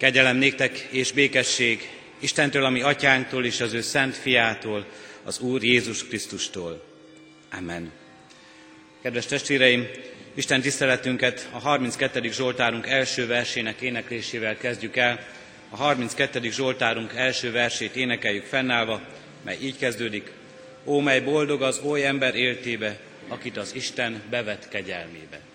Kegyelem néktek és békesség Istentől, ami atyánktól és az ő szent fiától, az Úr Jézus Krisztustól. Amen. Kedves testvéreim, Isten tiszteletünket a 32. Zsoltárunk első versének éneklésével kezdjük el. A 32. Zsoltárunk első versét énekeljük fennállva, mely így kezdődik. Ó, mely boldog az oly ember éltébe, akit az Isten bevet kegyelmébe.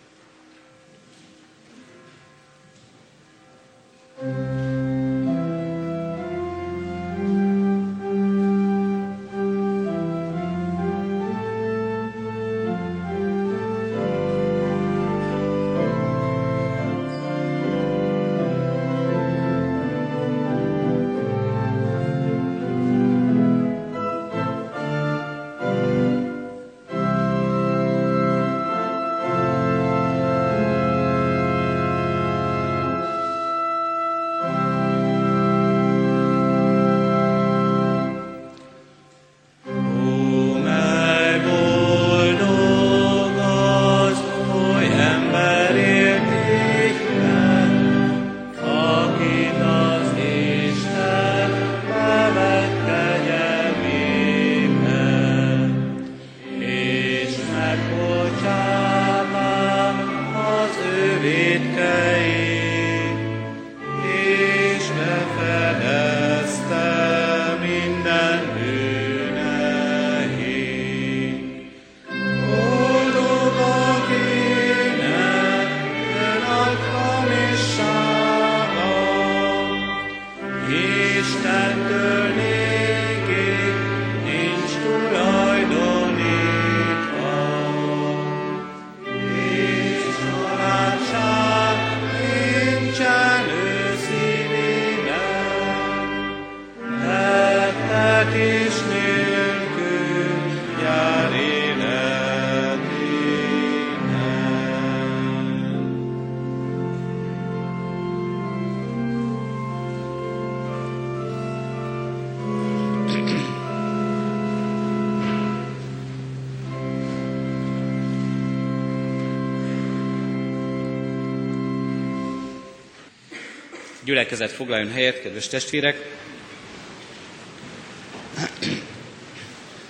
Gyülekezet foglaljon helyet, kedves testvérek!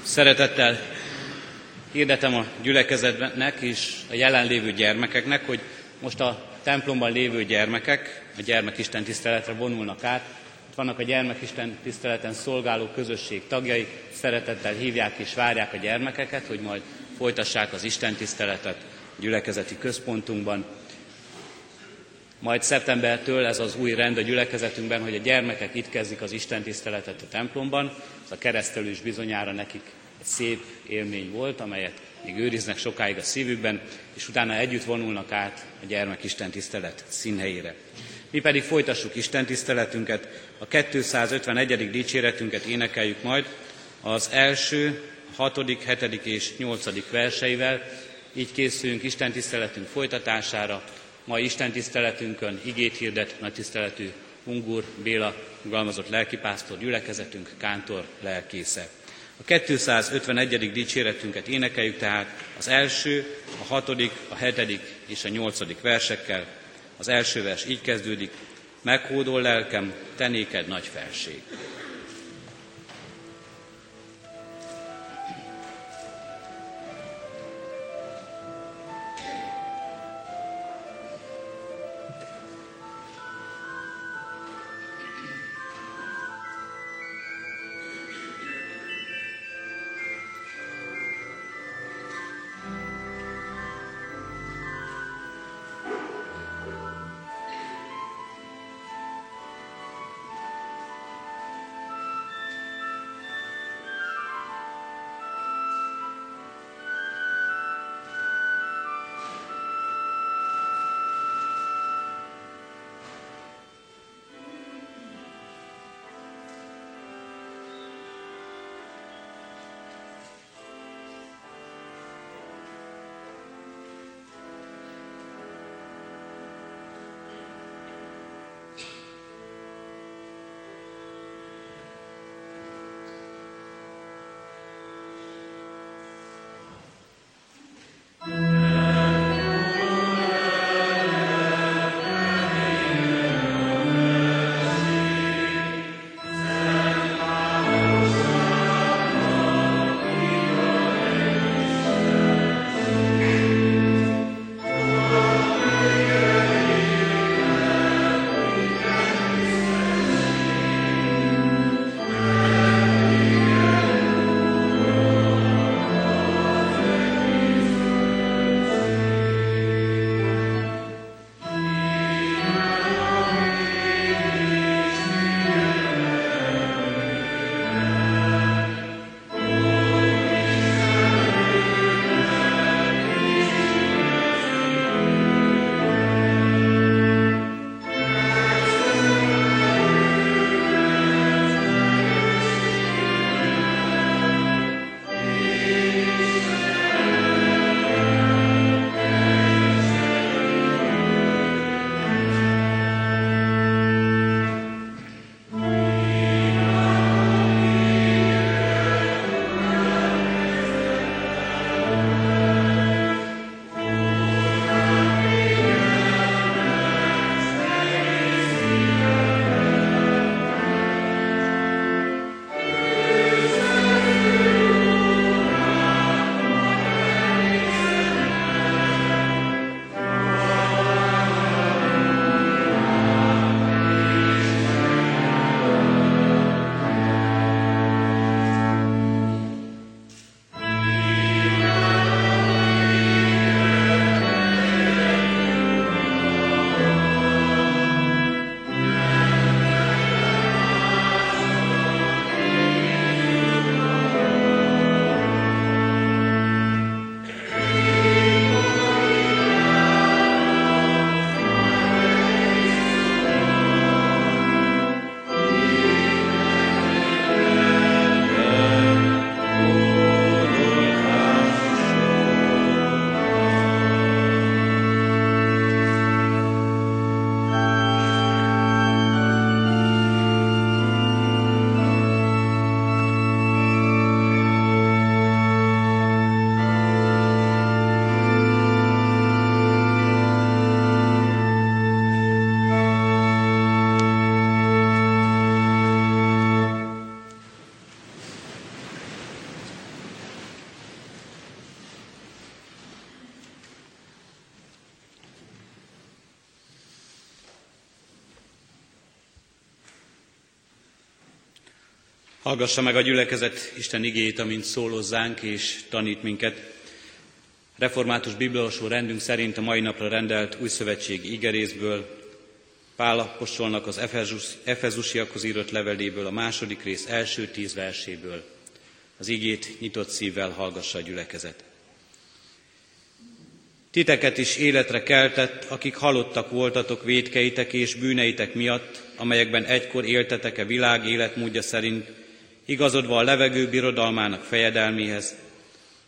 Szeretettel hirdetem a gyülekezetnek és a jelenlévő gyermekeknek, hogy most a templomban lévő gyermekek a gyermekisten tiszteletre vonulnak át. Itt vannak a gyermekisten tiszteleten szolgáló közösség tagjai, szeretettel hívják és várják a gyermekeket, hogy majd folytassák az Isten tiszteletet gyülekezeti központunkban. Majd szeptembertől ez az új rend a gyülekezetünkben, hogy a gyermekek itt kezdik az Isten tiszteletet a templomban. Ez a keresztelős bizonyára nekik egy szép élmény volt, amelyet még őriznek sokáig a szívükben, és utána együtt vonulnak át a gyermek Isten tisztelet színhelyére. Mi pedig folytassuk Isten tiszteletünket, a 251. dicséretünket énekeljük majd az első, hatodik, hetedik és nyolcadik verseivel. Így készülünk Isten tiszteletünk folytatására, Ma Isten tiszteletünkön igét hirdet nagy tiszteletű Ungur Béla, galmazott lelkipásztor, gyülekezetünk, kántor lelkésze. A 251. dicséretünket énekeljük tehát az első, a hatodik, a hetedik és a nyolcadik versekkel. Az első vers így kezdődik, meghódol lelkem, tenéked nagy felség. Hallgassa meg a gyülekezet Isten igéjét, amint szólózzánk és tanít minket. Református bibliolvasó rendünk szerint a mai napra rendelt új szövetség igerészből, Pál apostolnak az Efezus, Efezusiakhoz írott leveléből, a második rész első tíz verséből. Az igét nyitott szívvel hallgassa a gyülekezet. Titeket is életre keltett, akik halottak voltatok védkeitek és bűneitek miatt, amelyekben egykor éltetek-e világ életmódja szerint, igazodva a levegő birodalmának fejedelméhez,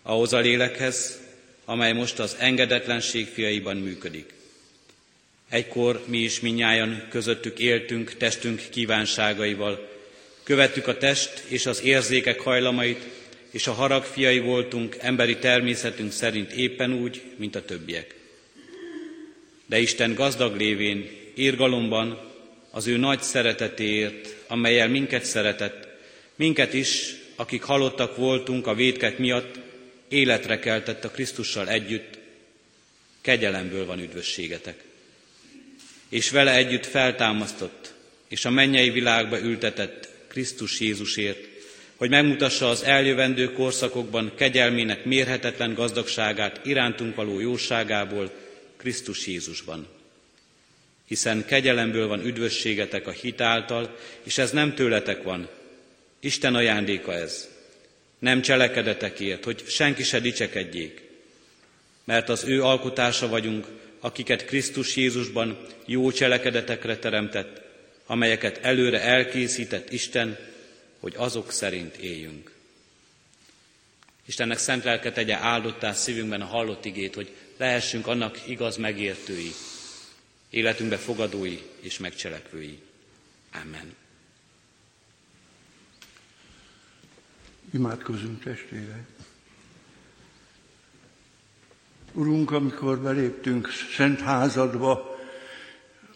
ahhoz a lélekhez, amely most az engedetlenség fiaiban működik. Egykor mi is minnyáján közöttük éltünk testünk kívánságaival, követtük a test és az érzékek hajlamait, és a harag fiai voltunk emberi természetünk szerint éppen úgy, mint a többiek. De Isten gazdag lévén, írgalomban, az ő nagy szeretetéért, amelyel minket szeretett, minket is, akik halottak voltunk a védkek miatt, életre keltett a Krisztussal együtt, kegyelemből van üdvösségetek. És vele együtt feltámasztott, és a mennyei világba ültetett Krisztus Jézusért, hogy megmutassa az eljövendő korszakokban kegyelmének mérhetetlen gazdagságát irántunk való jóságából Krisztus Jézusban. Hiszen kegyelemből van üdvösségetek a hitáltal, és ez nem tőletek van, Isten ajándéka ez. Nem cselekedetekért, hogy senki se dicsekedjék, mert az ő alkotása vagyunk, akiket Krisztus Jézusban jó cselekedetekre teremtett, amelyeket előre elkészített Isten, hogy azok szerint éljünk. Istennek szent lelke tegye áldottá szívünkben a hallott igét, hogy lehessünk annak igaz megértői, életünkbe fogadói és megcselekvői. Amen. Imádkozunk testvére. Urunk, amikor beléptünk szent házadba,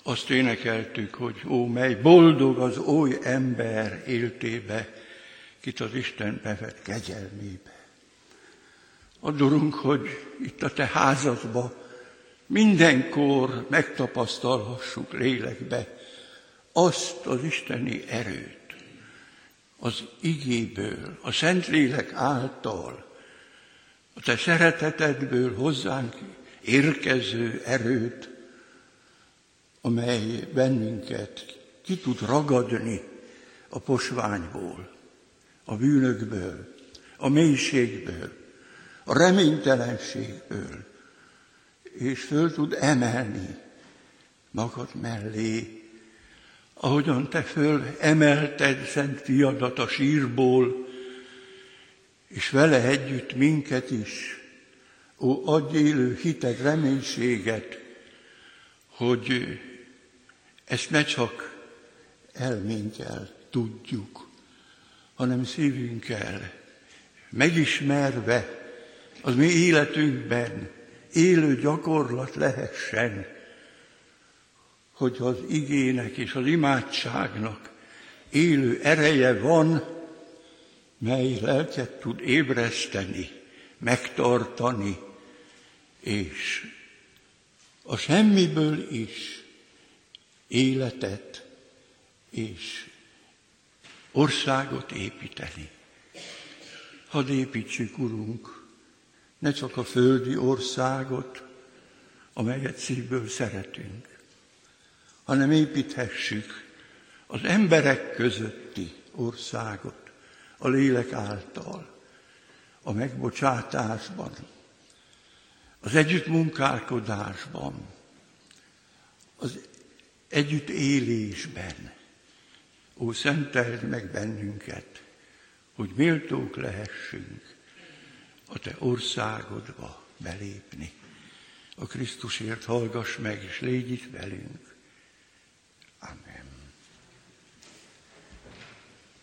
azt énekeltük, hogy ó, mely boldog az oly ember éltébe, kit az Isten bevett kegyelmébe. Adorunk, hogy itt a te házadba mindenkor megtapasztalhassuk lélekbe azt az isteni erőt, az igéből, a Szentlélek által, a te szeretetedből hozzánk érkező erőt, amely bennünket ki tud ragadni a posványból, a bűnökből, a mélységből, a reménytelenségből, és föl tud emelni magad mellé, ahogyan te föl emelted szent fiadat a sírból, és vele együtt minket is, ó, adj élő hitet, reménységet, hogy ezt ne csak elménkkel tudjuk, hanem szívünkkel, megismerve az mi életünkben élő gyakorlat lehessen, hogy az igének és az imádságnak élő ereje van, mely lelket tud ébreszteni, megtartani, és a semmiből is életet és országot építeni. Hadd építsük, Urunk, ne csak a földi országot, amelyet szívből szeretünk, hanem építhessük az emberek közötti országot a lélek által, a megbocsátásban, az együttmunkálkodásban, az együttélésben. Ó, szenteld meg bennünket, hogy méltók lehessünk a Te országodba belépni. A Krisztusért hallgass meg, és légy itt velünk.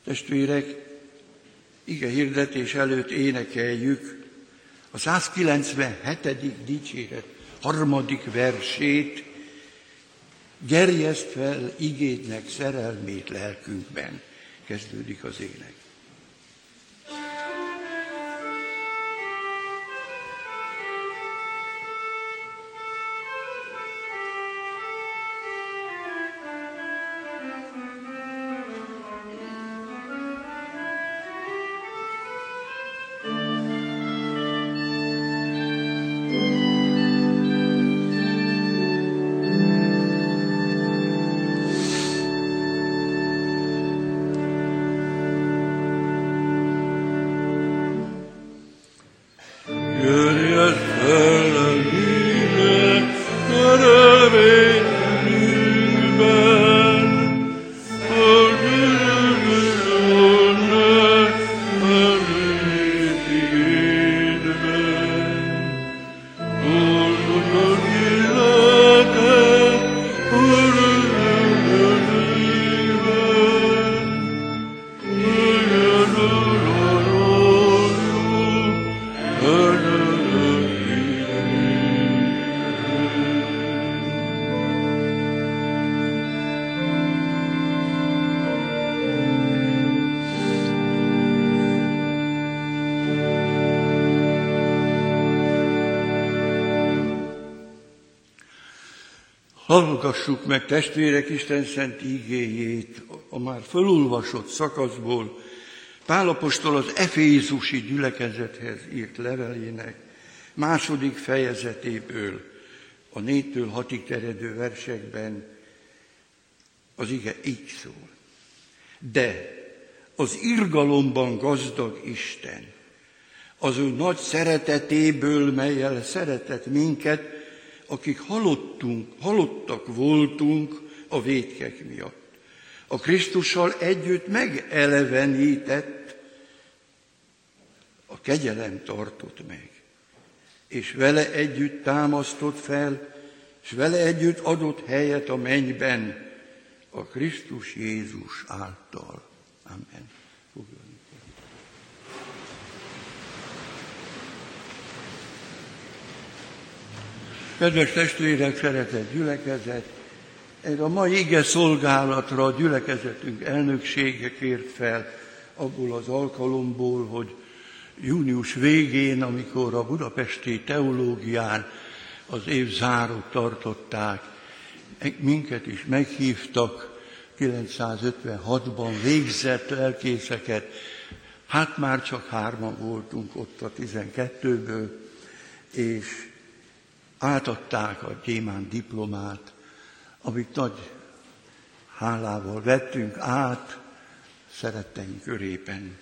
Testvérek, ige hirdetés előtt énekeljük a 197. dicséret harmadik versét, gerjeszt fel igédnek szerelmét lelkünkben, kezdődik az ének. Hallgassuk meg testvérek Isten szent ígéjét a már fölolvasott szakaszból, Pálapostól az Efézusi gyülekezethez írt levelének második fejezetéből, a négytől hatig terjedő versekben az ige így szól. De az irgalomban gazdag Isten, az ő nagy szeretetéből, melyel szeretett minket, akik halottunk, halottak voltunk a védkek miatt. A Krisztussal együtt megelevenített, a kegyelem tartott meg, és vele együtt támasztott fel, és vele együtt adott helyet a mennyben, a Krisztus Jézus által. Amen. Kedves testvérek, szeretett gyülekezet, erre a mai ige szolgálatra a gyülekezetünk elnöksége kért fel abból az alkalomból, hogy június végén, amikor a budapesti teológián az év zárót tartották, minket is meghívtak 956-ban végzett lelkészeket, hát már csak hárman voltunk ott a 12-ből, és átadták a gyémán diplomát, amit nagy hálával vettünk át szeretteink körében.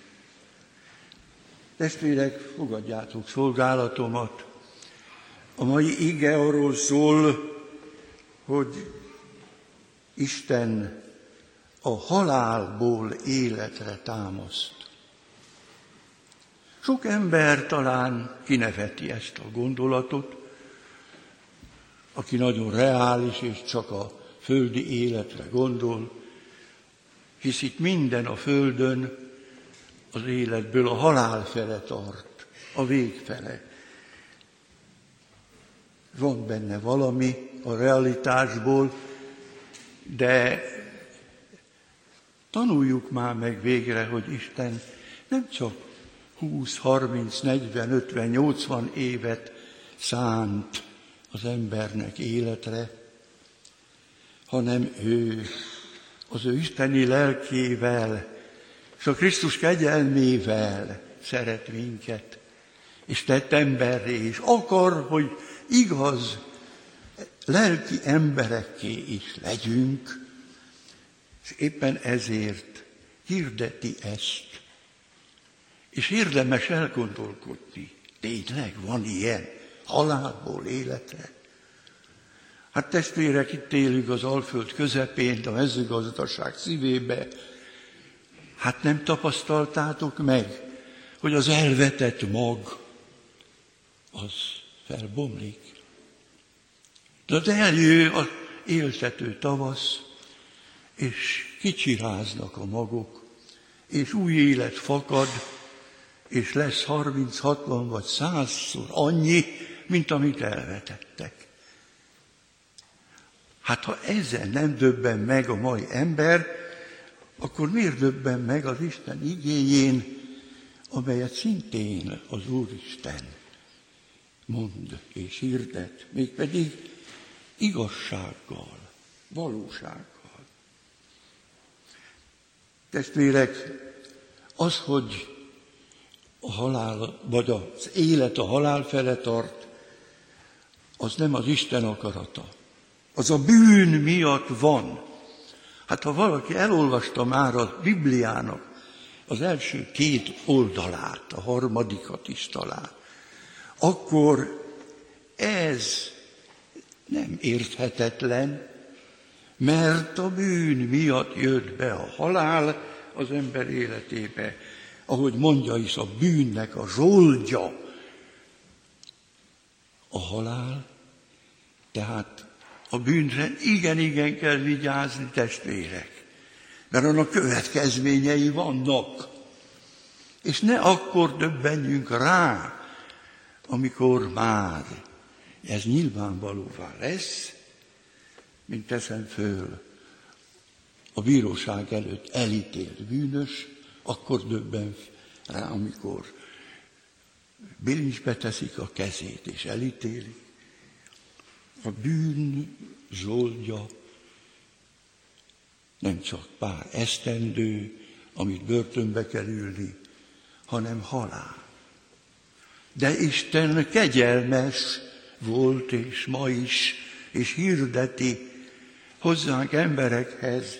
Testvérek, fogadjátok szolgálatomat. A mai ige arról szól, hogy Isten a halálból életre támaszt. Sok ember talán kineveti ezt a gondolatot, aki nagyon reális és csak a földi életre gondol, hisz itt minden a földön az életből a halál fele tart, a vég fele. Van benne valami a realitásból, de tanuljuk már meg végre, hogy Isten nem csak 20, 30, 40, 50, 80 évet szánt az embernek életre, hanem ő az ő isteni lelkével és a Krisztus kegyelmével szeret minket, és tett emberré, és akar, hogy igaz lelki emberekké is legyünk, és éppen ezért hirdeti ezt. És érdemes elgondolkodni, tényleg van ilyen halálból életre. Hát testvérek, itt élünk az Alföld közepén, a mezőgazdaság szívébe. Hát nem tapasztaltátok meg, hogy az elvetett mag, az felbomlik. De eljő az éltető tavasz, és kicsiráznak a magok, és új élet fakad, és lesz 30, 60 vagy 100-szor annyi, mint amit elvetettek. Hát ha ezen nem döbben meg a mai ember, akkor miért döbben meg az Isten igényén, amelyet szintén az Úristen mond és hirdet, mégpedig igazsággal, valósággal. Testvérek, az, hogy a halál, vagy az élet a halál fele tart, az nem az Isten akarata. Az a bűn miatt van. Hát ha valaki elolvasta már a Bibliának az első két oldalát, a harmadikat is talán, akkor ez nem érthetetlen, mert a bűn miatt jött be a halál az ember életébe, ahogy mondja is a bűnnek a zsoldja, a halál, tehát a bűnre igen-igen kell vigyázni, testvérek, mert annak következményei vannak. És ne akkor döbbenjünk rá, amikor már ez nyilvánvalóvá lesz, mint teszem föl a bíróság előtt elítélt bűnös, akkor döbben rá, amikor bilincsbe teszik a kezét és elítélik. A bűn zsoldja nem csak pár esztendő, amit börtönbe kell hanem halál. De Isten kegyelmes volt és ma is, és hirdeti hozzánk emberekhez,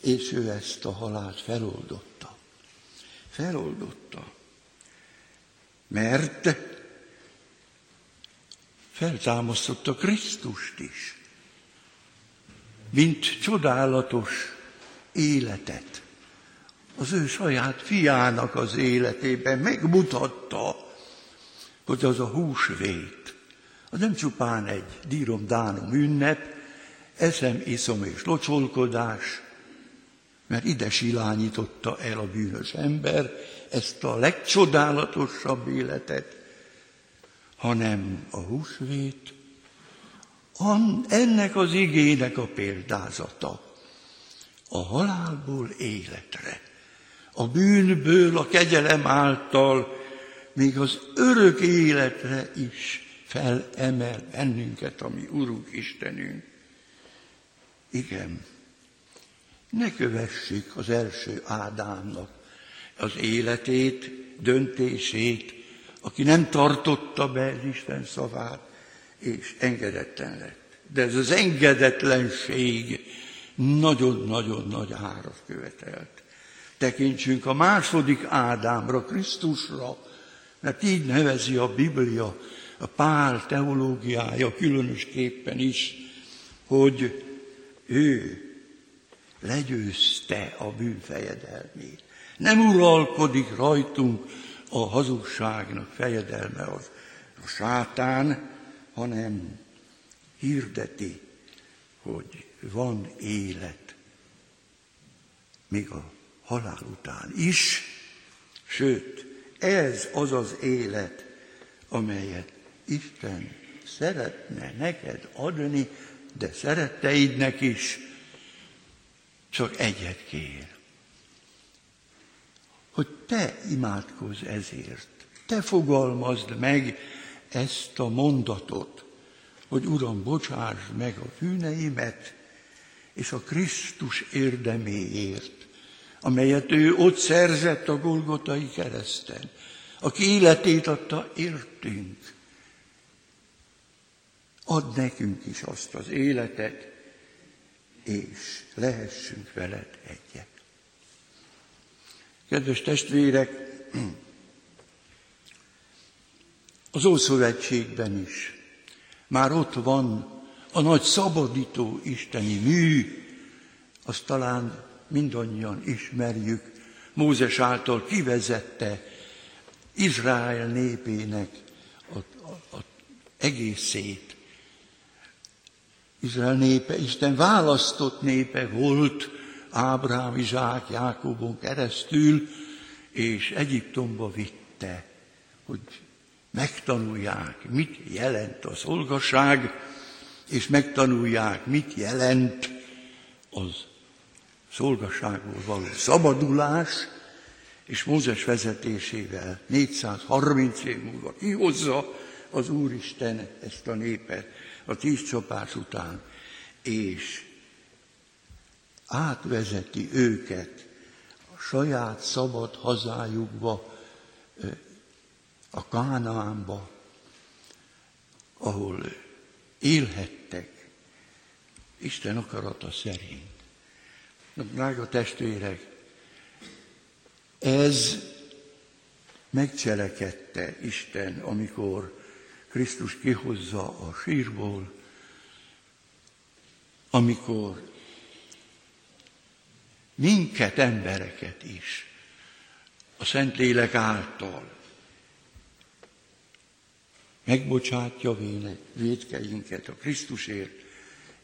és ő ezt a halált feloldotta. Feloldotta. Mert feltámasztotta Krisztust is, mint csodálatos életet. Az ő saját fiának az életében megmutatta, hogy az a húsvét, az nem csupán egy dírom-dánom ünnep, eszem, iszom és locsolkodás, mert ide silányította el a bűnös ember ezt a legcsodálatosabb életet, hanem a húsvét ennek az igének a példázata. A halálból életre, a bűnből, a kegyelem által, még az örök életre is felemel bennünket, ami Urunk Istenünk. Igen, ne kövessük az első Ádámnak az életét, döntését, aki nem tartotta be az Isten szavát, és engedetlen lett. De ez az engedetlenség nagyon-nagyon nagy árat követelt. Tekintsünk a második Ádámra, Krisztusra, mert így nevezi a Biblia, a Pál teológiája különösképpen is, hogy ő legyőzte a bűnfejedelmét. Nem uralkodik rajtunk a hazugságnak fejedelme az a sátán, hanem hirdeti, hogy van élet, még a halál után is, sőt, ez az az élet, amelyet Isten szeretne neked adni, de szeretteidnek is, csak egyet kér, hogy te imádkozz ezért, te fogalmazd meg ezt a mondatot, hogy Uram, bocsáss meg a bűneimet, és a Krisztus érdeméért, amelyet ő ott szerzett a Golgotai kereszten, aki életét adta értünk. Ad nekünk is azt az életet, és lehessünk veled egyek. Kedves testvérek, az Ószövetségben is már ott van a nagy szabadító isteni mű, azt talán mindannyian ismerjük, Mózes által kivezette Izrael népének a, a, a egészét. Izrael népe, Isten választott népe volt Ábrám, Izsák, Jákobon keresztül, és Egyiptomba vitte, hogy megtanulják, mit jelent a szolgaság, és megtanulják, mit jelent az szolgaságból való szabadulás, és Mózes vezetésével 430 év múlva kihozza az Úristen ezt a népet a tíz csapás után, és átvezeti őket a saját szabad hazájukba, a Kánaánba, ahol élhettek Isten akarata szerint. Na, drága testvérek, ez megcselekedte Isten, amikor Krisztus kihozza a sírból, amikor minket, embereket is, a Szentlélek által. Megbocsátja védkeinket a Krisztusért,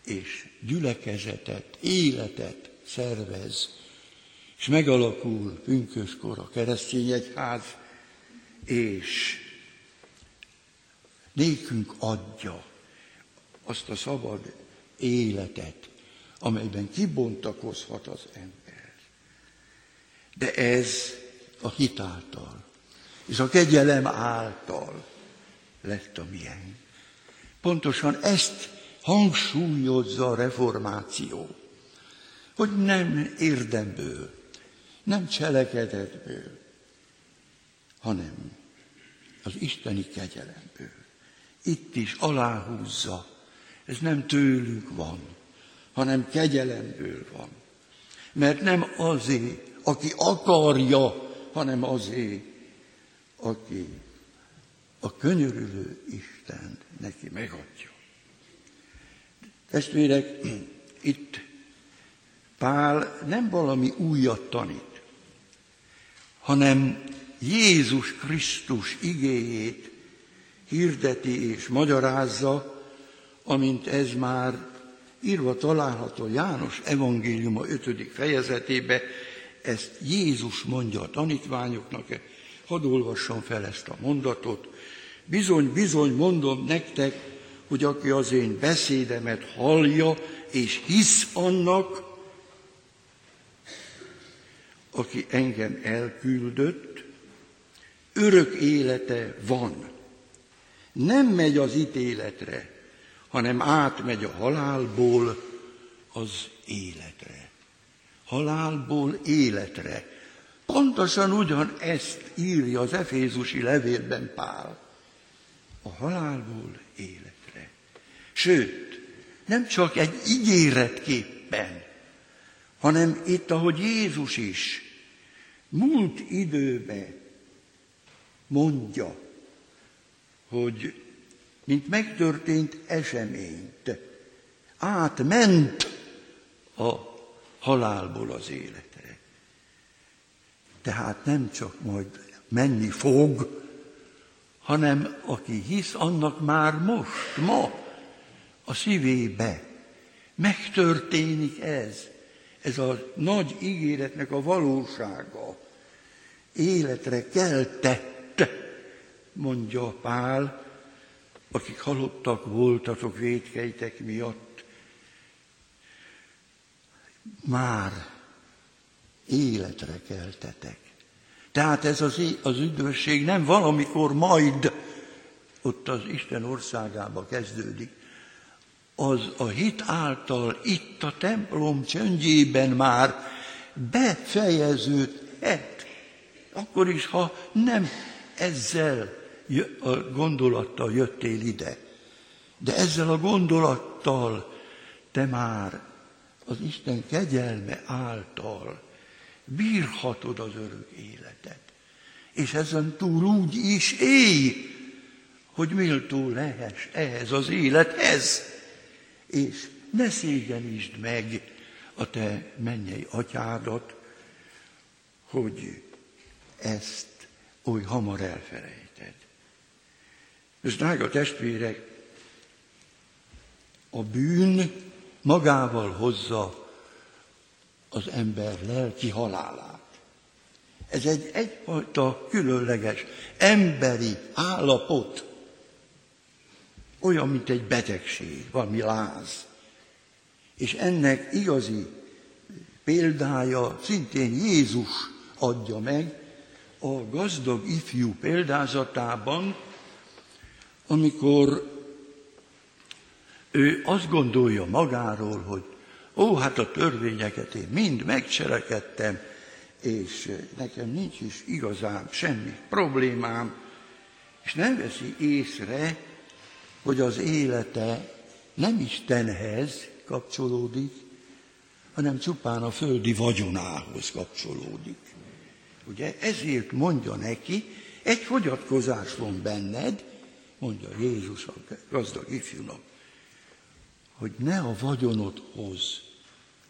és gyülekezetet, életet szervez, és megalakul pünköskor a keresztény egyház, és nékünk adja azt a szabad életet, amelyben kibontakozhat az ember. De ez a hitáltal, és a kegyelem által lett a miénk. Pontosan ezt hangsúlyozza a reformáció, hogy nem érdemből, nem cselekedetből, hanem az isteni kegyelemből. Itt is aláhúzza, ez nem tőlünk van, hanem kegyelemből van. Mert nem azért, aki akarja, hanem azért, aki a könyörülő Isten neki megadja. Testvérek, itt Pál nem valami újat tanít, hanem Jézus Krisztus igéjét hirdeti és magyarázza, amint ez már írva található János evangéliuma 5. fejezetébe, ezt Jézus mondja a tanítványoknak, hadd olvassam fel ezt a mondatot. Bizony, bizony mondom nektek, hogy aki az én beszédemet hallja és hisz annak, aki engem elküldött, örök élete van. Nem megy az ítéletre, hanem átmegy a halálból az életre. Halálból életre. Pontosan ugyan ezt írja az Efézusi levélben Pál. A halálból életre. Sőt, nem csak egy ígéretképpen, hanem itt, ahogy Jézus is múlt időben mondja, hogy mint megtörtént eseményt, átment a halálból az életre. Tehát nem csak majd menni fog, hanem aki hisz, annak már most, ma a szívébe megtörténik ez. Ez a nagy ígéretnek a valósága. Életre keltett, mondja Pál, akik halottak voltatok védkeitek miatt, már életre keltetek. Tehát ez az, az üdvösség nem valamikor majd ott az Isten országába kezdődik. Az a hit által itt a templom csöndjében már befejeződhet. Akkor is, ha nem ezzel a gondolattal jöttél ide. De ezzel a gondolattal te már az Isten kegyelme által bírhatod az örök életet. És ezen túl úgy is élj, hogy méltó lehess ehhez az élethez, és ne szégyenítsd meg a te mennyei atyádat, hogy ezt oly hamar elfelejted. És drága testvérek, a bűn magával hozza az ember lelki halálát. Ez egy egyfajta különleges emberi állapot, olyan, mint egy betegség, valami láz. És ennek igazi példája szintén Jézus adja meg a gazdag ifjú példázatában, amikor ő azt gondolja magáról, hogy ó, hát a törvényeket én mind megcselekedtem, és nekem nincs is igazán semmi problémám, és nem veszi észre, hogy az élete nem Istenhez kapcsolódik, hanem csupán a földi vagyonához kapcsolódik. Ugye ezért mondja neki, egy fogyatkozás van benned, mondja Jézus a gazdag ifjúnak, hogy ne a vagyonodhoz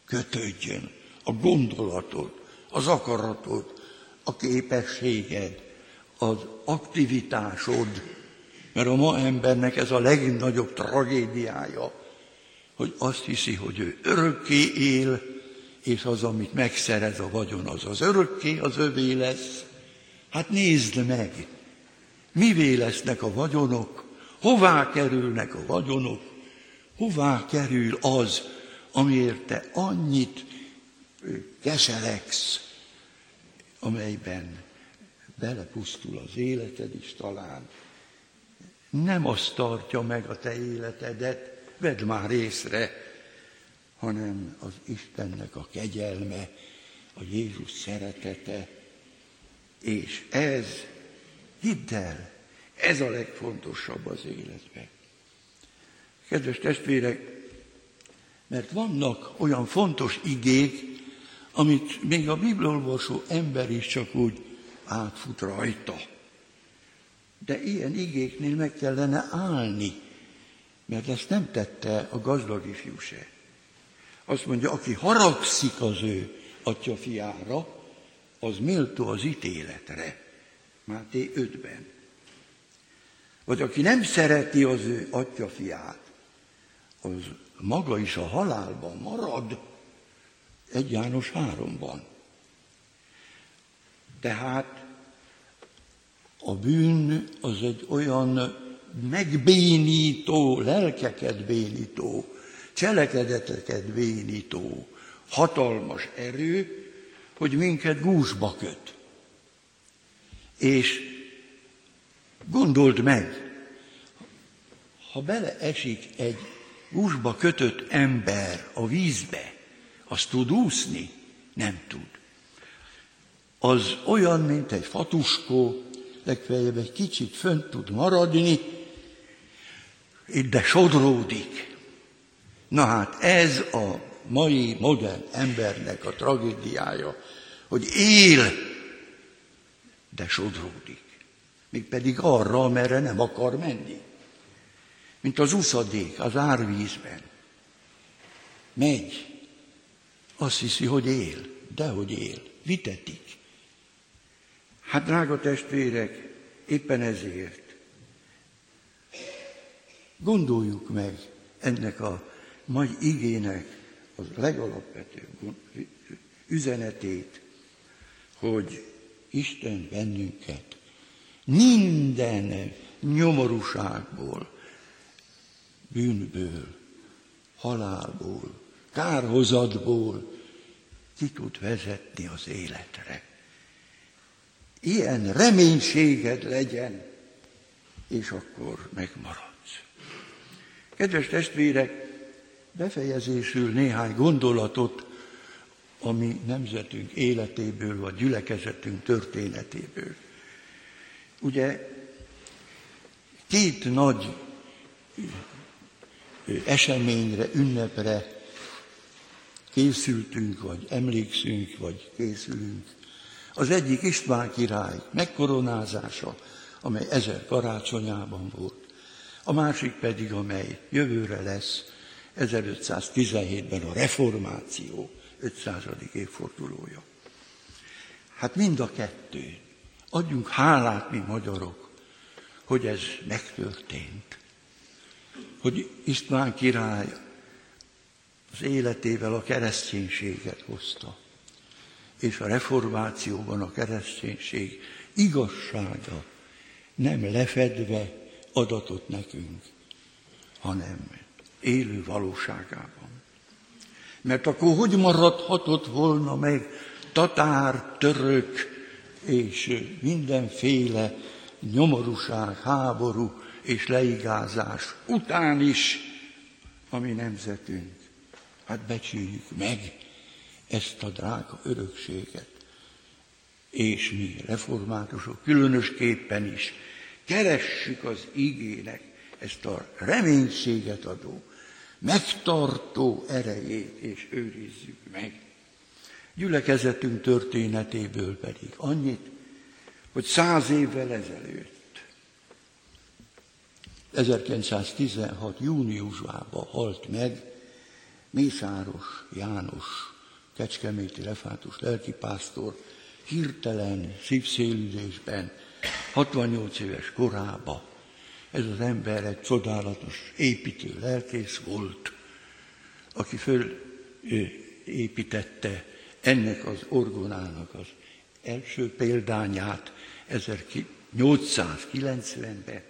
kötődjön a gondolatod, az akaratod, a képességed, az aktivitásod, mert a ma embernek ez a legnagyobb tragédiája, hogy azt hiszi, hogy ő örökké él, és az, amit megszerez a vagyon, az az örökké az övé lesz. Hát nézd meg, mivé lesznek a vagyonok, hová kerülnek a vagyonok, hová kerül az, amiért te annyit keseleksz, amelyben belepusztul az életed is talán. Nem azt tartja meg a te életedet, vedd már észre, hanem az Istennek a kegyelme, a Jézus szeretete, és ez, hidd el, ez a legfontosabb az életben. Kedves testvérek, mert vannak olyan fontos igék, amit még a bibliolvasó ember is csak úgy átfut rajta. De ilyen igéknél meg kellene állni, mert ezt nem tette a gazdag ifjú se. Azt mondja, aki haragszik az ő atya fiára, az méltó az ítéletre. Máté 5-ben. Vagy aki nem szereti az ő atya fiát, az maga is a halálban marad, egy János háromban. Tehát a bűn az egy olyan megbénító, lelkeket bénító, cselekedeteket bénító, hatalmas erő, hogy minket gúzsba köt. És gondold meg, ha beleesik egy gúzsba kötött ember a vízbe, az tud úszni? Nem tud. Az olyan, mint egy fatuskó, legfeljebb egy kicsit fönt tud maradni, de sodródik. Na hát ez a mai modern embernek a tragédiája, hogy él, de sodródik. Mégpedig arra, amerre nem akar menni. Mint az uszadék az árvízben. Megy, azt hiszi, hogy él, de hogy él, vitetik. Hát, drága testvérek, éppen ezért gondoljuk meg ennek a mai igének az legalapvetőbb üzenetét, hogy Isten bennünket minden nyomorúságból, bűnből, halálból, kárhozatból ki tud vezetni az életre. Ilyen reménységed legyen, és akkor megmaradsz. Kedves testvérek, befejezésül néhány gondolatot a mi nemzetünk életéből, vagy gyülekezetünk történetéből. Ugye két nagy eseményre, ünnepre készültünk, vagy emlékszünk, vagy készülünk. Az egyik István király megkoronázása, amely ezer karácsonyában volt. A másik pedig, amely jövőre lesz, 1517-ben a reformáció 500. évfordulója. Hát mind a kettő. Adjunk hálát, mi magyarok, hogy ez megtörtént. Hogy István király az életével a kereszténységet hozta. És a reformációban a kereszténység igazsága nem lefedve adatot nekünk, hanem élő valóságában. Mert akkor hogy maradhatott volna meg tatár, török és mindenféle nyomorúság, háború és leigázás után is a mi nemzetünk. Hát becsüljük meg ezt a drága örökséget. És mi reformátusok különösképpen is keressük az igének ezt a reménységet adó, megtartó erejét, és őrizzük meg. Gyülekezetünk történetéből pedig annyit, hogy száz évvel ezelőtt, 1916. júniusában halt meg Mészáros János, kecskeméti refátus lelkipásztor, hirtelen szívszélüzésben, 68 éves korába ez az ember egy csodálatos építő lelkész volt, aki fölépítette ennek az orgonának az első példányát 1890-ben,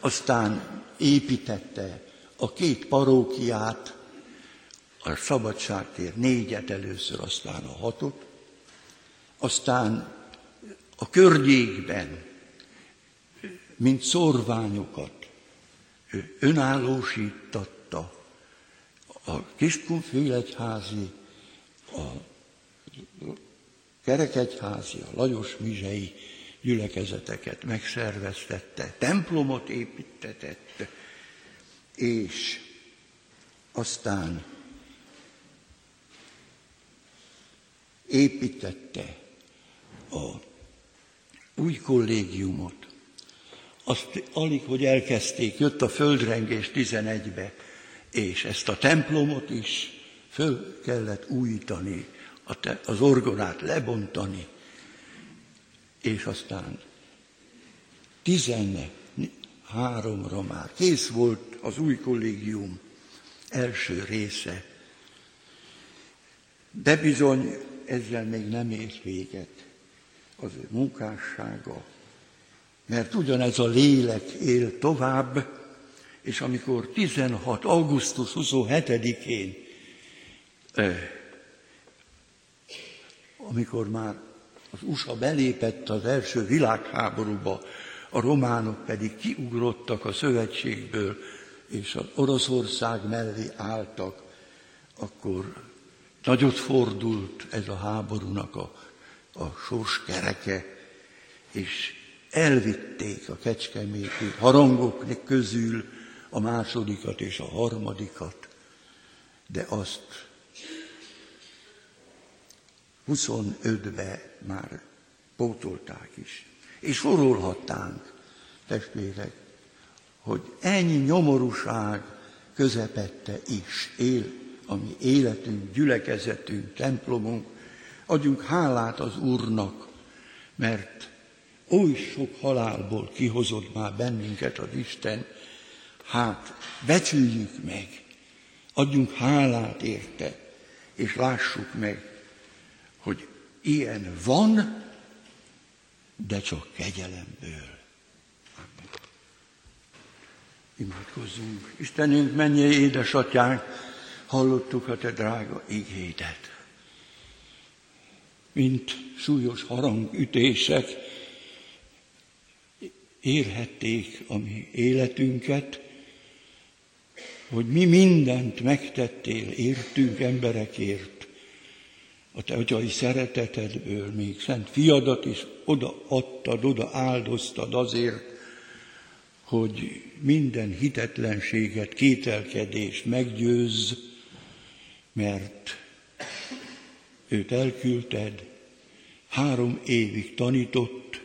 aztán építette a két parókiát, a Szabadságtér négyet először, aztán a hatot, aztán a környékben mint szorványokat önállósítatta a Kiskunfélegyházi, a Kerekegyházi, a Lajos Mizsei gyülekezeteket megszerveztette, templomot építetett, és aztán építette a új kollégiumot. Azt alig, hogy elkezdték, jött a földrengés 11-be, és ezt a templomot is föl kellett újítani, az orgonát lebontani, és aztán 13-ra már kész volt az új kollégium első része. De bizony ezzel még nem ért véget az ő munkássága, mert ugyanez a lélek él tovább, és amikor 16. augusztus 27-én, amikor már az USA belépett az első világháborúba, a románok pedig kiugrottak a szövetségből, és az Oroszország mellé álltak, akkor nagyot fordult ez a háborúnak a, a sors kereke, és elvitték a kecskeméti harangok közül a másodikat és a harmadikat, de azt 25-be már pótolták is. És sorolhattánk, testvérek, hogy ennyi nyomorúság közepette is él a mi életünk, gyülekezetünk, templomunk. Adjunk hálát az Úrnak, mert oly sok halálból kihozott már bennünket az Isten, hát becsüljük meg, adjunk hálát érte, és lássuk meg, ilyen van, de csak kegyelemből. Amen. Imádkozzunk. Istenünk, mennyi édesatyánk, hallottuk a te drága igédet. Mint súlyos harangütések érhették a mi életünket, hogy mi mindent megtettél értünk emberekért, a te atyai szeretetedből még szent fiadat is odaadtad, oda áldoztad azért, hogy minden hitetlenséget, kételkedést meggyőzz, mert őt elküldted, három évig tanított,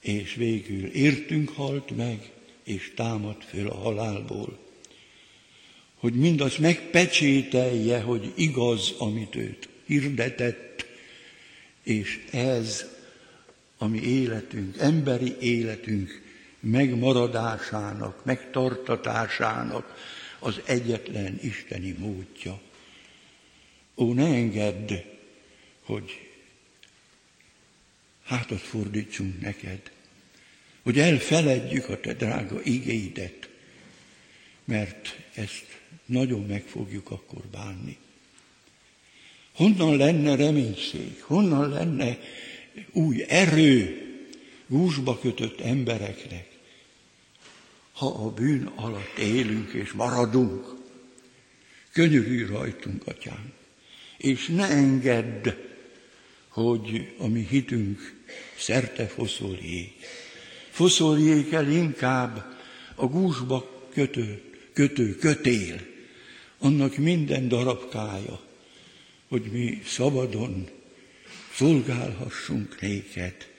és végül értünk halt meg, és támad föl a halálból hogy mindaz megpecsételje, hogy igaz, amit őt hirdetett, és ez a mi életünk, emberi életünk megmaradásának, megtartatásának az egyetlen isteni módja. Ó, ne engedd, hogy hátat fordítsunk neked, hogy elfeledjük a te drága igéidet, mert ezt nagyon meg fogjuk akkor bánni. Honnan lenne reménység, honnan lenne új erő gúzsba kötött embereknek, ha a bűn alatt élünk és maradunk. Könyörű rajtunk, atyám, és ne engedd, hogy a mi hitünk szerte foszoljék. Foszoljék el inkább a gúzsba kötő, kötő kötél, annak minden darabkája, hogy mi szabadon szolgálhassunk néked.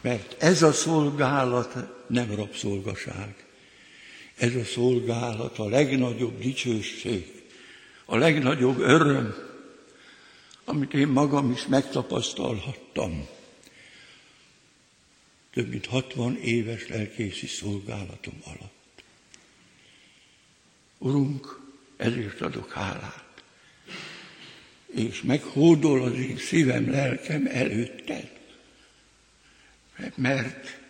Mert ez a szolgálat nem rabszolgaság. Ez a szolgálat a legnagyobb dicsőség, a legnagyobb öröm, amit én magam is megtapasztalhattam. Több mint 60 éves lelkészi szolgálatom alatt. Urunk, ezért adok hálát. És meghódol az én szívem, lelkem előtted. Mert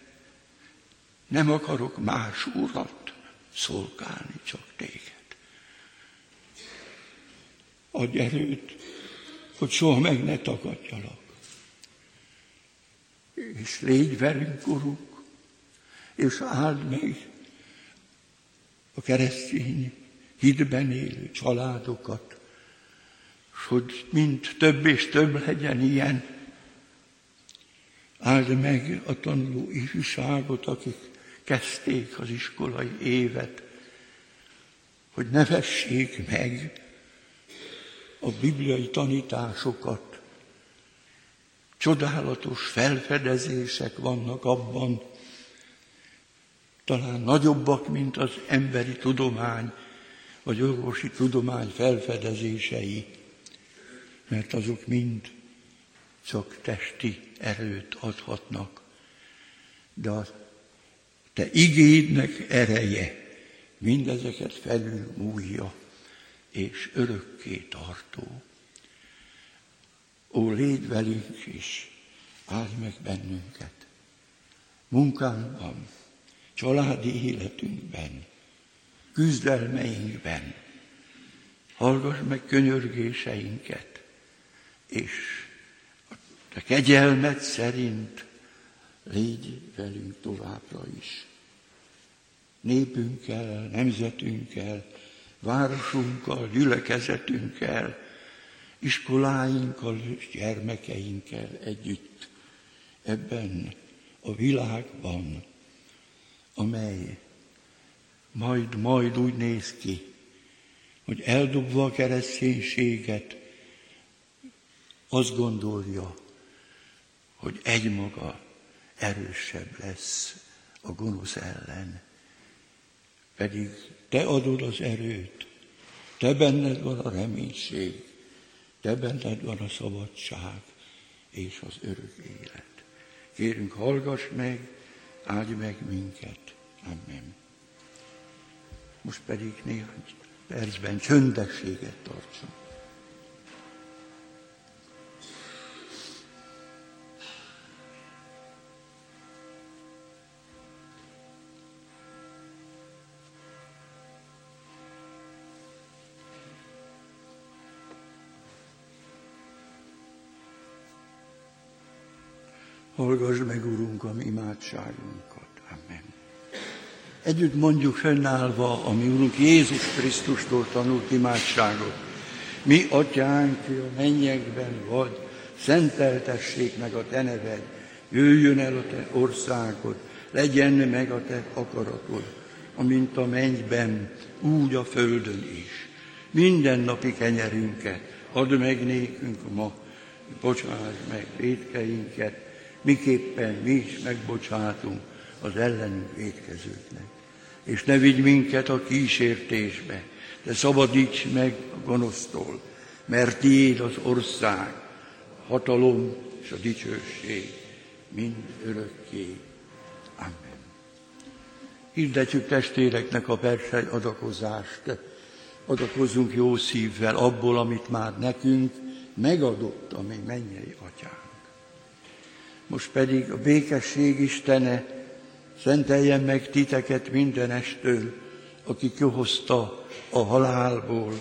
nem akarok más urat szolgálni, csak téged. Adj erőt, hogy soha meg ne tagadjalak. És légy velünk, Urunk, és áld meg a keresztény hitben élő családokat, és hogy mind több és több legyen ilyen. Áld meg a tanuló ifjúságot, akik kezdték az iskolai évet, hogy ne vessék meg a bibliai tanításokat. Csodálatos felfedezések vannak abban, talán nagyobbak, mint az emberi tudomány, vagy orvosi tudomány felfedezései, mert azok mind csak testi erőt adhatnak. De a te igédnek ereje mindezeket felül múlja, és örökké tartó. Ó, légy velünk is, áld meg bennünket, munkánkban, családi életünkben, küzdelmeinkben, hallgass meg könyörgéseinket, és a te kegyelmed szerint légy velünk továbbra is. Népünkkel, nemzetünkkel, városunkkal, gyülekezetünkkel, iskoláinkkal és gyermekeinkkel együtt ebben a világban, amely majd, majd úgy néz ki, hogy eldobva a kereszténységet, azt gondolja, hogy egymaga erősebb lesz a gonosz ellen. Pedig te adod az erőt, te benned van a reménység, te benned van a szabadság és az örök élet. Kérünk, hallgass meg, áldj meg minket. Amen. Most pedig néhány percben csöndességet tartsunk. Hallgass meg, Urunk, a mi imádságunkat. Együtt mondjuk fennállva a mi Urunk Jézus Krisztustól tanult imádságot. Mi, Atyánk, a mennyekben vagy, szenteltessék meg a Te neved, jöjjön el a Te országod, legyen meg a Te akaratod, amint a mennyben, úgy a földön is. Minden napi kenyerünket add meg nékünk ma, bocsáss meg védkeinket, miképpen mi is megbocsátunk az ellenünk védkezőknek. És ne vigy minket a kísértésbe, de szabadíts meg a gonosztól, mert tiéd az ország, hatalom és a dicsőség mind örökké. Amen. Hirdetjük testvéreknek a persely adakozást, adakozzunk jó szívvel abból, amit már nekünk megadott a mi mennyei atyánk. Most pedig a békesség Istene szenteljen meg titeket mindenestől, aki kihozta a halálból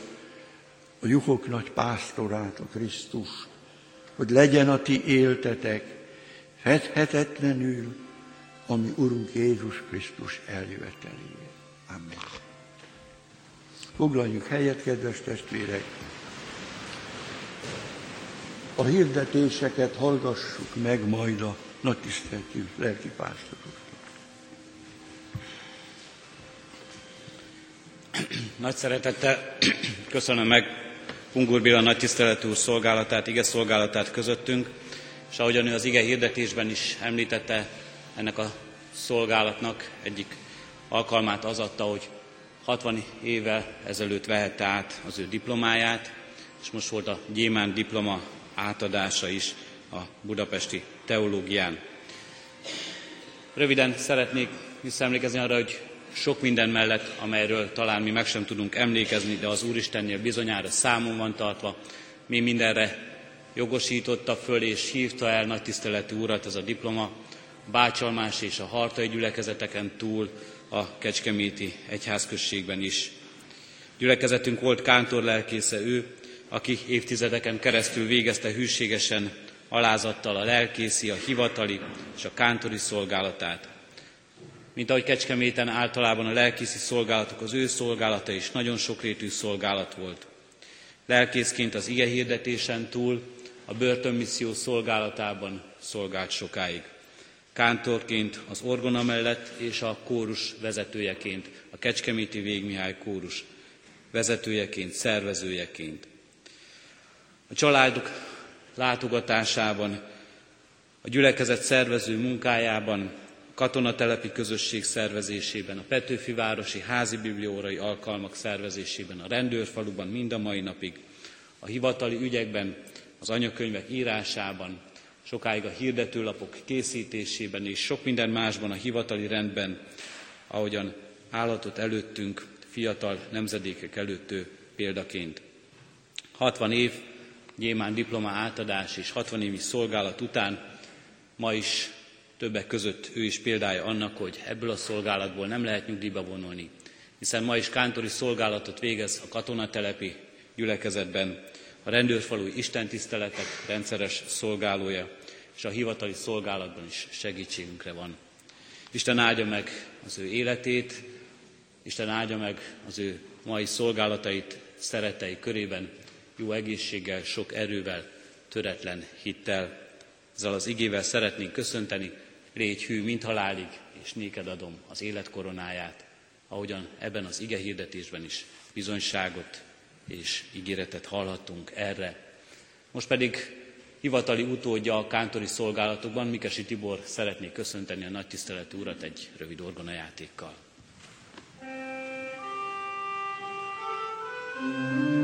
a juhok nagy pásztorát, a Krisztus, hogy legyen a ti éltetek fedhetetlenül, ami Urunk Jézus Krisztus eljöveteléje. Amen. Foglaljuk helyet, kedves testvérek! a hirdetéseket hallgassuk meg majd a nagy tiszteltű lelki Nagy szeretettel köszönöm meg Ungur Béla nagy tiszteletű úr szolgálatát, ige szolgálatát közöttünk, és ahogyan ő az ige hirdetésben is említette, ennek a szolgálatnak egyik alkalmát az adta, hogy 60 évvel ezelőtt vehette át az ő diplomáját, és most volt a Gyémán diploma átadása is a budapesti teológián. Röviden szeretnék visszaemlékezni arra, hogy sok minden mellett, amelyről talán mi meg sem tudunk emlékezni, de az Úristennél bizonyára számon van tartva, mi mindenre jogosította föl és hívta el nagy tiszteletű urat ez a diploma, Bácsalmás és a hartai gyülekezeteken túl a Kecskeméti egyházközségben is. Gyülekezetünk volt kántor lelkésze ő, aki évtizedeken keresztül végezte hűségesen, alázattal a lelkészi, a hivatali és a kántori szolgálatát. Mint ahogy Kecskeméten általában a lelkészi szolgálatok, az ő szolgálata is nagyon sokrétű szolgálat volt. Lelkészként az ige hirdetésen túl a börtönmisszió szolgálatában szolgált sokáig. Kántorként az orgona mellett és a kórus vezetőjeként, a Kecskeméti Végmihály kórus vezetőjeként, szervezőjeként. A családok látogatásában, a gyülekezet szervező munkájában, katonatelepi közösség szervezésében, a Petőfi Városi Házi Bibliórai alkalmak szervezésében, a rendőrfaluban mind a mai napig, a hivatali ügyekben, az anyakönyvek írásában, sokáig a hirdetőlapok készítésében és sok minden másban a hivatali rendben, ahogyan állatot előttünk, fiatal nemzedékek előtt példaként. 60 év Gyémán diploma átadás és 60 évi szolgálat után ma is többek között ő is példája annak, hogy ebből a szolgálatból nem lehet nyugdíjba vonulni, hiszen ma is kántori szolgálatot végez a katonatelepi gyülekezetben, a rendőrfalui istentiszteletek rendszeres szolgálója, és a hivatali szolgálatban is segítségünkre van. Isten áldja meg az ő életét, Isten áldja meg az ő mai szolgálatait, szeretei körében, jó egészséggel, sok erővel, töretlen hittel. Ezzel az igével szeretnénk köszönteni, légy hű, mint halálig, és néked adom az életkoronáját, ahogyan ebben az ige hirdetésben is bizonyságot és ígéretet hallhattunk erre. Most pedig hivatali utódja a kántori szolgálatokban, Mikesi Tibor szeretné köszönteni a nagy tiszteletű urat egy rövid orgonajátékkal. thank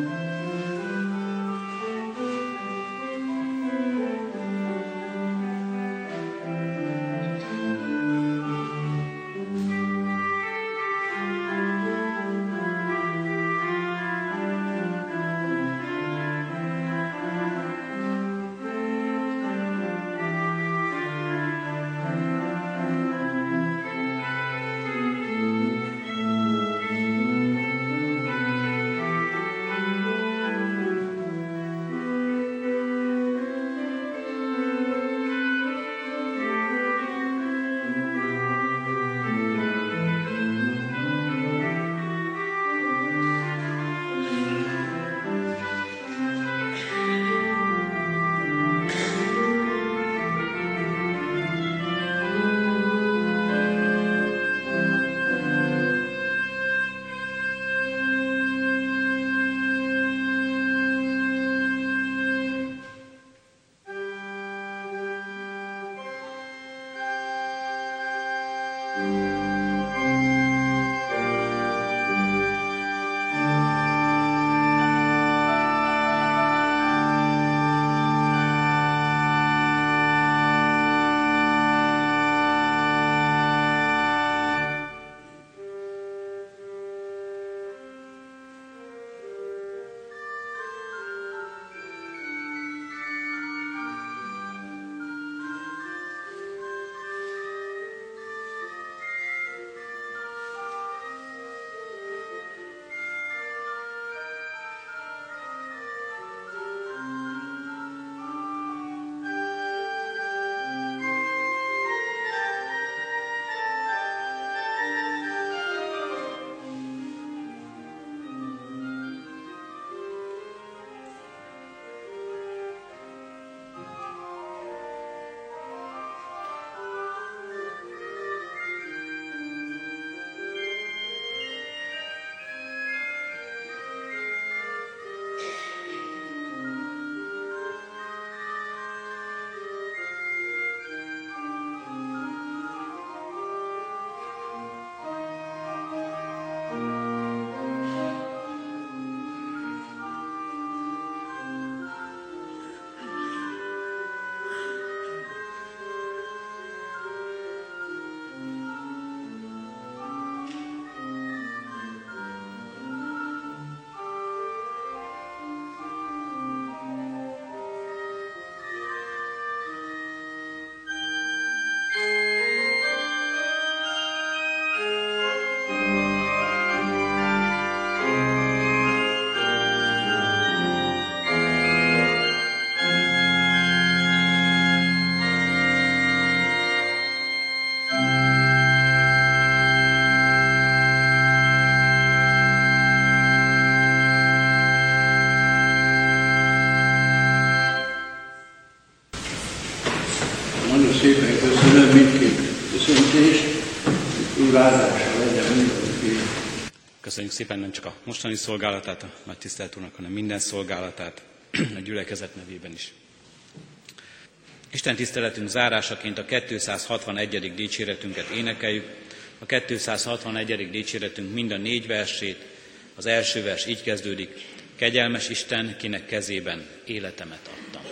Köszönjük szépen nem csak a mostani szolgálatát, a nagy tisztelt úrnak, hanem minden szolgálatát a gyülekezet nevében is. Isten tiszteletünk zárásaként a 261. dicséretünket énekeljük. A 261. dicséretünk mind a négy versét. Az első vers így kezdődik. Kegyelmes Isten, kinek kezében életemet adtam.